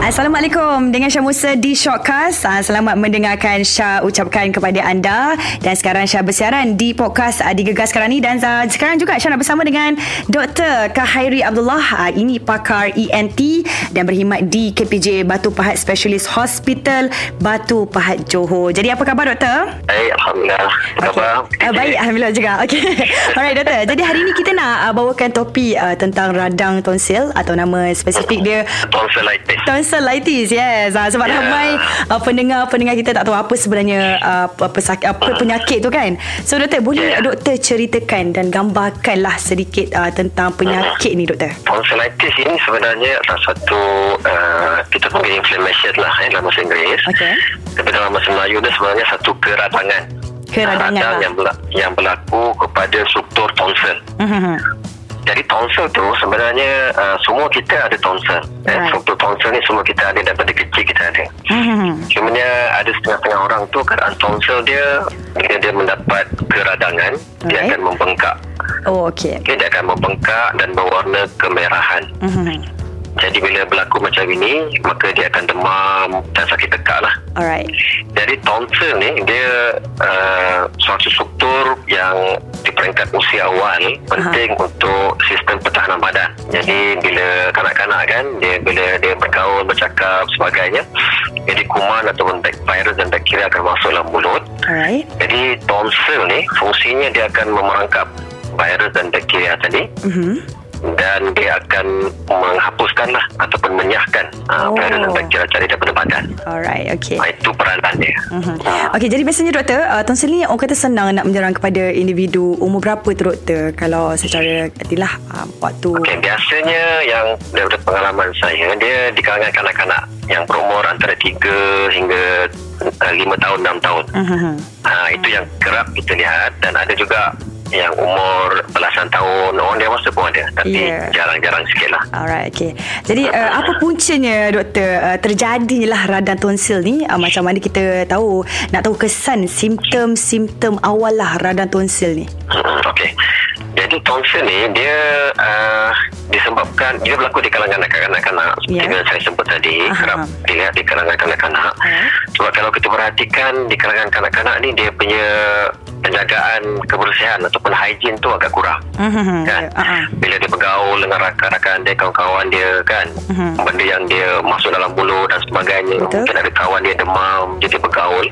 Assalamualaikum dengan Syah Musa di Shortcast. Ah, Selamat mendengarkan Syah ucapkan kepada anda dan sekarang Syah bersiaran di podcast ah, Digegas sekarang ni dan ah, sekarang juga Syah nak bersama dengan Dr. Kahairi Abdullah. Ah, Ini pakar ENT dan berkhidmat di KPJ Batu Pahat Specialist Hospital Batu Pahat Johor. Jadi apa khabar doktor? Baik, Alhamdulillah. Apa khabar? Uh, baik, Alhamdulillah juga. Okey. Alright, doktor. Jadi hari ini kita nak uh, bawakan topik uh, tentang radang tonsil atau nama spesifik dia Tonsillitis. Tonsillitis. Yes. Uh, sebab Ya. ramai uh, pendengar-pendengar kita tak tahu apa sebenarnya uh, apa, sak- apa penyakit tu kan. So doktor, boleh Ya. doktor ceritakan dan gambarkanlah sedikit uh, tentang penyakit ni doktor? Tonsillitis ini sebenarnya adalah satu uh, kita panggil inflammation lah eh, dalam bahasa Inggeris. Okey. Tapi dalam bahasa Melayu ni sebenarnya satu keradangan. Keradangan Radang lah. yang, berla- yang berlaku kepada struktur tonsil. Mhm. Jadi tonsil tu sebenarnya uh, semua kita ada tonsil. Eh, Right. struktur tonsil ni semua kita ada daripada kecil kita ada. Mhm. Cumanya ada setengah-setengah orang tu keadaan tonsil dia bila dia mendapat keradangan dia Alright. akan membengkak. Oh, okey. Okay, dia akan membengkak dan berwarna kemerahan. Mhm. Jadi bila berlaku macam ini, maka dia akan demam dan sakit tekak lah. Alright. Jadi tonsil ni dia uh, suatu struktur yang di peringkat usia awal penting untuk sistem pertahanan badan. Jadi bila kanak-kanak kan dia bila dia bergaul, bercakap sebagainya, jadi kuman ataupun virus dan bakteria akan masuk dalam mulut. Alright. Jadi tonsil ni fungsinya dia akan memerangkap virus dan bakteria tadi Mhm. Dan dia akan menghapuskan lah ataupun menyahkan Oh. oh. uh, virus dan bakteria tadi daripada badan. Alright, okey. Uh, itu peranan dia. Mhm. Okey, jadi biasanya doktor, uh, tonsil ni orang kata senang nak menyerang kepada individu umur berapa tu doktor? Kalau secara itulah uh, waktu Okey, biasanya yang daripada pengalaman saya, dia di kalangan kanak-kanak yang berumur antara 3 hingga uh, 5 tahun, 6 tahun. Mhm. Uh, itu yang kerap kita lihat dan ada juga yang umur belasan tahun, orang dewasa pun ada. Tapi Ya. jarang-jarang sikit lah. Alright, okey. Jadi uh, apa puncanya doktor uh, terjadilah radang tonsil ni? Uh, macam mana kita tahu nak tahu kesan simptom-simptom awal lah radang tonsil ni? Hmm, Okey. Jadi tonsil ni dia uh, disebabkan dia berlaku di kalangan kanak-kanak Ya. seperti yang saya sebut tadi Aha. kerap dilihat di kalangan kanak-kanak. Ya. Sebab kalau kita perhatikan di kalangan kanak-kanak ni dia punya penjagaan kebersihan ataupun hygiene tu agak kurang. Mhm. Kan? Ya, uh-uh. Bila dia bergaul dengan rakan-rakan dia, kawan-kawan dia kan, Mhm. benda yang dia masuk dalam mulut dan sebagainya. Betul. Mungkin ada kawan dia demam, jadi bergaul.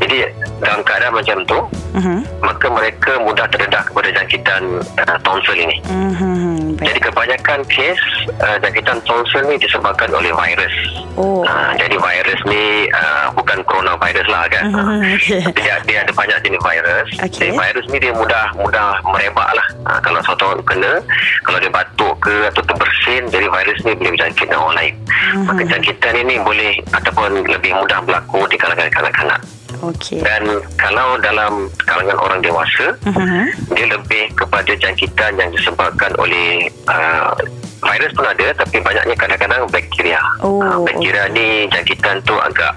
Jadi dalam keadaan macam tu, Mhm. maka mereka mudah terdedah kepada jangkitan uh, tonsil ini. Mhm. Baik. Jadi kebanyakan kes uh, jangkitan tonsil ni disebabkan oleh virus. Oh. Uh, jadi virus ni uh, bukan coronavirus lah kan. Uh, okey. tapi dia, dia ada banyak jenis virus. Okey. Jadi virus ni dia mudah mudah merebak lah. Uh, kalau satu orang kena, kalau dia batuk ke atau terbersin, jadi virus ni boleh berjangkit dengan orang lain. Mhm. Maka jangkitan ini boleh ataupun lebih mudah berlaku di kalangan kanak-kanak. Okey. Dan kalau dalam kalangan orang dewasa, Mhm. dia lebih kepada jangkitan yang disebabkan oleh uh, virus pun ada tapi banyaknya kadang-kadang bakteria. Oh, Uh, bakteria ni jangkitan tu agak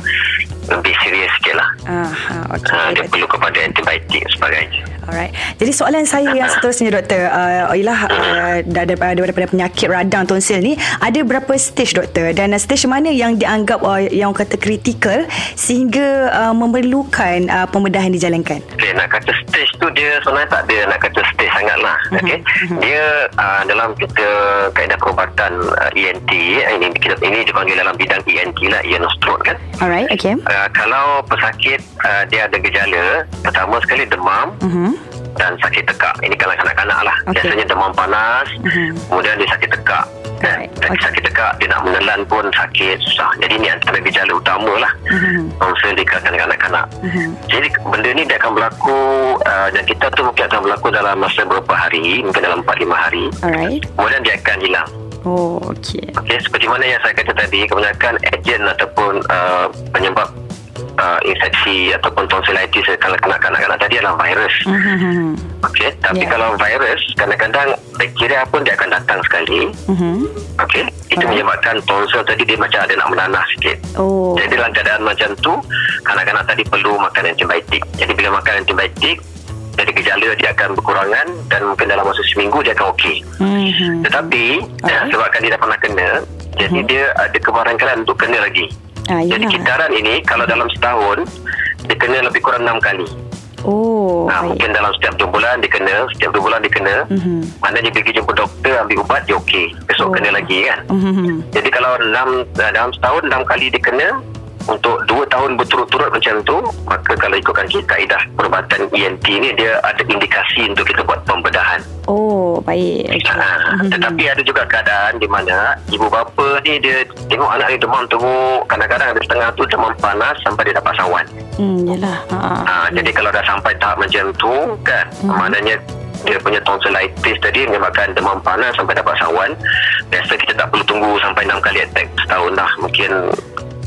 lebih serius sikit lah. Aha, okey. Uh, dia Baik. perlu kepada antibiotik sebagainya. Alright. Jadi soalan saya yang seterusnya doktor, uh, ialah uh, daripada, daripada penyakit radang tonsil ni, ada berapa stage doktor dan uh, stage mana yang dianggap uh, yang kata kritikal sehingga uh, memerlukan uh, pembedahan dijalankan? Okay, nak kata stage tu dia sebenarnya tak ada nak kata stage sangat lah. Mhm, Okay. Dia uh, dalam kita kaedah perubatan uh, ENT, ini, kita, ini dipanggil dalam bidang ENT lah, ear nose throat kan. Alright, okay. Uh, kalau pesakit uh, dia ada gejala, pertama sekali demam Mhm. Dan sakit tekak. Ini kalau kanak-kanak lah. Okey. Biasanya demam panas, Mhm. kemudian dia sakit tekak. Alright, Dan okey. sakit tekak, dia nak menelan pun sakit, susah. Jadi ni antara gejala utama lah. Mhm. Tonsil di kalangan kanak-kanak. Mhm. Jadi benda ni dia akan berlaku uh, dan kita tu mungkin akan berlaku dalam masa beberapa hari, mungkin dalam 4-5 hari. Alright. Kemudian dia akan hilang. Oh, okay. Okey, seperti mana yang saya kata tadi, kebanyakan ejen ataupun uh, penyebab uh, infeksi ataupun tonsillitis kalau kanak-kanak tadi adalah virus. Mhm. Okey, tapi Ya. kalau virus kadang-kadang bakteria pun dia akan datang sekali. Mhm. Okey, itu Alright. menyebabkan tonsil tadi dia macam ada nak menanah sikit. Oh. Jadi dalam keadaan macam tu, kanak-kanak tadi perlu makan antibiotik. Jadi bila makan antibiotik, Jadi gejala dia akan berkurangan dan mungkin dalam masa seminggu dia akan okey. Mhm. Tetapi okay. sebabkan dia dah pernah kena, jadi dia ada kebarangkalian untuk kena lagi. Ah, Jadi kitaran ini kalau dalam setahun dia kena lebih kurang enam kali. Oh, Ha, baik. mungkin dalam setiap dua bulan dia kena, setiap dua bulan dia kena. Mhm. Maknanya pergi jumpa doktor ambil ubat dia okey. Besok Oh. kena lagi kan. Mhm. Jadi kalau enam dalam setahun enam kali dia kena untuk dua tahun berturut-turut macam tu maka kalau ikutkan kita kaedah perubatan ENT ni dia ada indikasi untuk kita buat pembedahan Oh, baik. Okay. ha, Mhm. tetapi ada juga keadaan di mana ibu bapa ni dia tengok anak dia demam teruk kadang-kadang ada setengah tu demam panas sampai dia dapat sawan Hmm, yalah. Ha. ha, jadi kalau dah sampai tahap macam tu kan maknanya dia punya tonsillitis tadi menyebabkan demam panas sampai dapat sawan biasa kita tak perlu tunggu sampai 6 kali attack setahun dah mungkin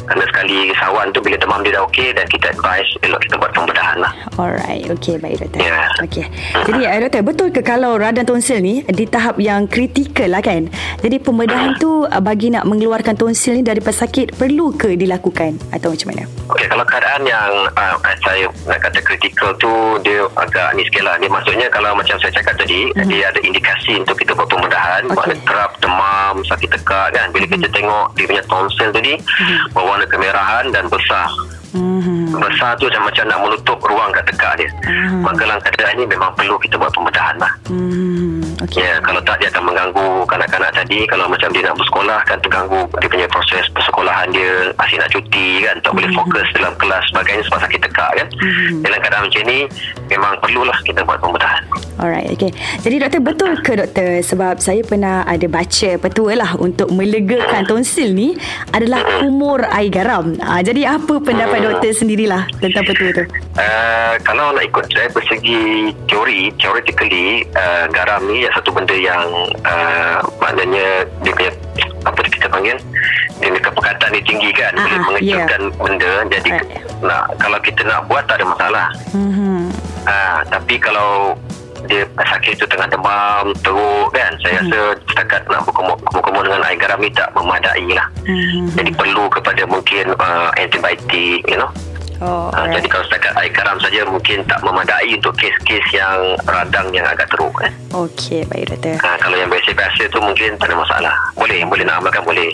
kerana sekali sawan tu bila demam dia dah okey dan kita advise elok kita buat pembedahan lah Alright, okey baik doktor. Ya. Okey. Jadi uh, doktor, betul ke kalau radang tonsil ni di tahap yang kritikal lah kan? Jadi pembedahan tu uh, bagi nak mengeluarkan tonsil ni dari pesakit perlu ke dilakukan atau macam mana? Okey, kalau keadaan yang uh, saya nak kata kritikal tu dia agak ni sikit lah. Dia maksudnya kalau macam saya cakap tadi, mm-hmm. dia ada indikasi untuk kita buat pembedahan. Okay. Terap, demam, sakit tekak kan. Bila mm-hmm. kita tengok dia punya tonsil tadi, mm-hmm. berwarna kemerahan dan besar. Hmm. Besar tu macam, macam nak menutup ruang kat tekak dia. Mhm. Maka dalam keadaan ni memang perlu kita buat pembedahan lah. Hmm. Okey. Ya, kalau tak dia akan mengganggu kanak-kanak tadi. Kalau macam dia nak bersekolah kan terganggu dia punya proses persekolahan dia. Asyik nak cuti kan. Tak boleh fokus dalam kelas sebagainya sebab sakit tekak kan. Dalam keadaan macam ni memang perlulah kita buat pembedahan. Alright, okay. Jadi doktor betul ke doktor sebab saya pernah ada baca petua lah untuk melegakan tonsil ni adalah kumur air garam. Ah, jadi apa pendapat doktor sendirilah tentang petua tu? Uh, kalau nak ikut saya bersegi teori, theoretically uh, garam ni satu benda yang uh, maknanya dia punya apa kita panggil dia punya kepekatan dia tinggi kan Ah, boleh mengejutkan benda jadi Right. nak kalau kita nak buat tak ada masalah Hmm. Ah, tapi kalau dia sakit tu tengah demam teruk kan? Saya Hmm. rasa setakat nak berkumur-kumur dengan air garam ni tak memadai lah. Hmm. jadi perlu kepada mungkin uh, antibiotik you know? Oh, uh, jadi kalau setakat air garam saja mungkin tak memadai untuk kes-kes yang radang yang agak teruk kan Okey, baik doktor. uh, kalau yang biasa-biasa tu mungkin tak ada masalah. Boleh boleh nak amalkan boleh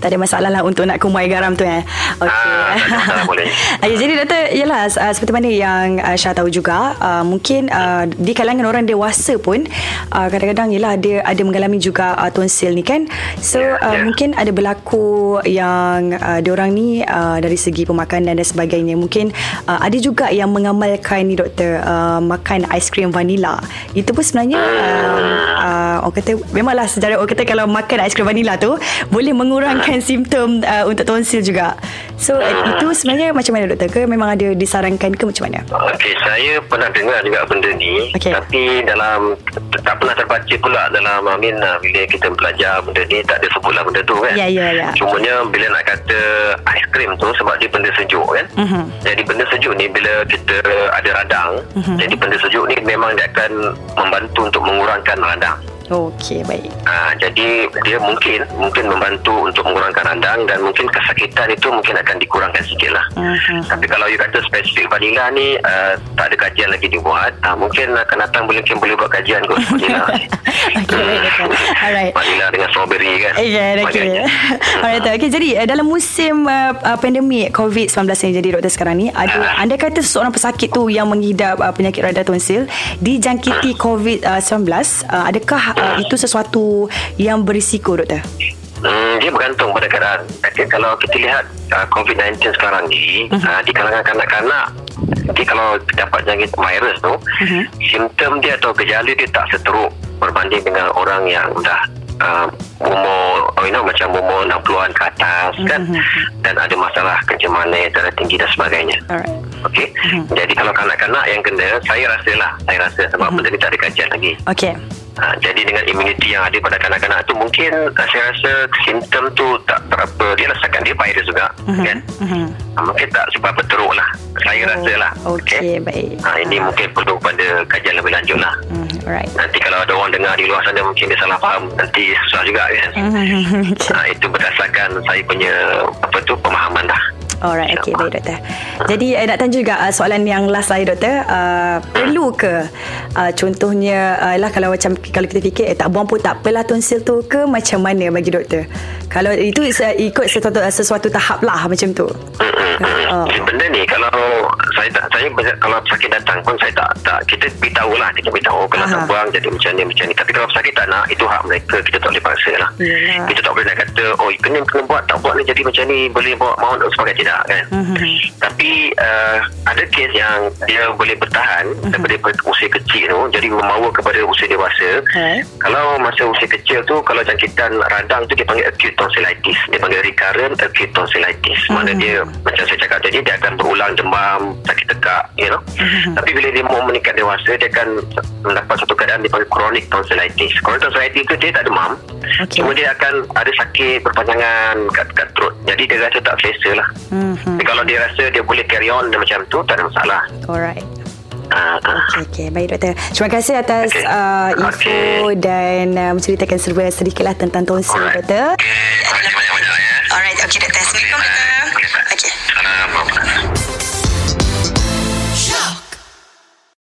Tak ada masalah lah untuk nak kumur air garam tu eh. Okey. Ah, boleh. Okay, jadi doktor, yalah uh, seperti mana yang uh, Syah tahu juga, uh, mungkin uh, di kalangan orang dewasa pun uh, kadang-kadang yalah dia ada mengalami juga uh, tonsil ni kan. So Ya, uh, ya. mungkin ada berlaku yang uh, diorang ni uh, dari segi pemakanan dan sebagainya. Mungkin uh, ada juga yang mengamalkan ni doktor uh, makan aiskrim vanila. Itu pun sebenarnya uh, uh, orang kata memanglah sejarah orang kata kalau makan aiskrim vanila tu boleh mengurangkan simptom uh, untuk tonsil juga. So uh, itu sebenarnya macam mana doktor ke memang ada disarankan ke macam mana? Okey, saya pernah dengar juga benda ni Okey. tapi dalam tak pernah terbaca pula dalam Amin uh, bila kita belajar benda ni tak ada sebutlah benda tu kan. Ya, ya, ya. Cumanya bila nak kata aiskrim tu sebab dia benda sejuk kan. Mhm. Jadi benda sejuk ni bila kita ada radang, Mhm. jadi benda sejuk ni memang dia akan membantu untuk mengurangkan radang. Okey, baik. Ha, jadi dia mungkin mungkin membantu untuk mengurangkan radang dan mungkin kesakitan itu mungkin akan dikurangkan sikit lah. Mhm. Tapi kalau you kata spesifik vanila ni uh, tak ada kajian lagi dibuat, uh, mungkin akan datang boleh mungkin boleh buat kajian kot vanila. Baik doktor. Alright. vanila dengan strawberry kan. Okay, Buat okay. kajian. Alright, doktor. okay, jadi uh, dalam musim uh, uh, pandemik COVID-19 yang jadi doktor sekarang ni, ada anda kata seorang pesakit tu yang mengidap uh, penyakit radang tonsil dijangkiti COVID-19, uh, adakah uh, itu sesuatu yang berisiko doktor? Hmm, dia bergantung pada keadaan. Okay, kalau kita lihat uh, COVID-19 sekarang ni, Mhm. uh, di kalangan kanak-kanak, dia kalau dapat jangkit virus tu, Mhm. simptom dia atau gejala dia tak seteruk berbanding dengan orang yang dah uh, umur, oh, you know, macam umur 60-an ke atas kan, Mhm. dan ada masalah kencemanan, darah tinggi dan sebagainya. Alright. Okey. Jadi kalau kanak-kanak yang kena, saya rasa lah, saya rasa sebab benda ni tak ada kajian lagi. Okay. Ha, jadi dengan imuniti yang ada pada kanak-kanak tu mungkin uh, saya rasa simptom tu tak berapa dia rasakan dia virus juga Mhm. kan ha, mungkin tak seberapa teruk lah saya rasa lah Okey, baik. ha, ini mungkin perlu pada kajian lebih lanjut lah alright. nanti kalau ada orang dengar di luar sana mungkin dia salah faham nanti susah juga kan Mhm. Okay. ha, itu berdasarkan saya punya apa tu pemahaman lah Alright, okay, baik doktor. Jadi uh, nak tanya juga uh, soalan yang last lah ya doktor. Uh, perlu ke uh, contohnya uh, lah kalau macam kalau kita fikir eh, tak buang pun tak apalah tonsil tu ke macam mana bagi doktor? Kalau itu uh, ikut sesuatu sesuatu tahap lah macam tu. Oh. Benda ni kalau saya tak saya kalau sakit datang pun saya tak tak kita beritahu lah kita beritahu kalau tak buang jadi macam ni macam ni tapi kalau sakit tak nak itu hak mereka kita tak boleh paksa lah Yalah. kita tak boleh nak kata oh kena kena buat tak buat ni jadi macam ni boleh bawa mahu untuk sebagai tidak kan uh-huh. tapi uh, ada kes yang dia boleh bertahan uh-huh. daripada usia kecil tu jadi membawa kepada usia dewasa uh-huh. kalau masa usia kecil tu kalau jangkitan radang tu dia panggil acute tonsillitis dia panggil recurrent acute tonsillitis uh-huh. mana dia macam saya cakap tadi dia akan berulang demam sakit tegak you know uh-huh. tapi bila dia mau meningkat dewasa dia akan mendapat satu keadaan dipanggil chronic tonsillitis chronic tonsillitis itu dia tak demam okay. cuma dia akan ada sakit berpanjangan kat, kat throat jadi dia rasa tak selesa lah uh-huh. kalau dia rasa dia boleh carry on macam tu tak ada masalah alright Uh, okay, okay, baik doktor. Terima kasih atas okay. uh, info okay. dan uh, menceritakan serba sedikitlah tentang tonsil Alright. doktor. Okay. Terima kasih banyak-banyak ya. Alright, okay doktor. Assalamualaikum doktor. Okay. Assalamualaikum.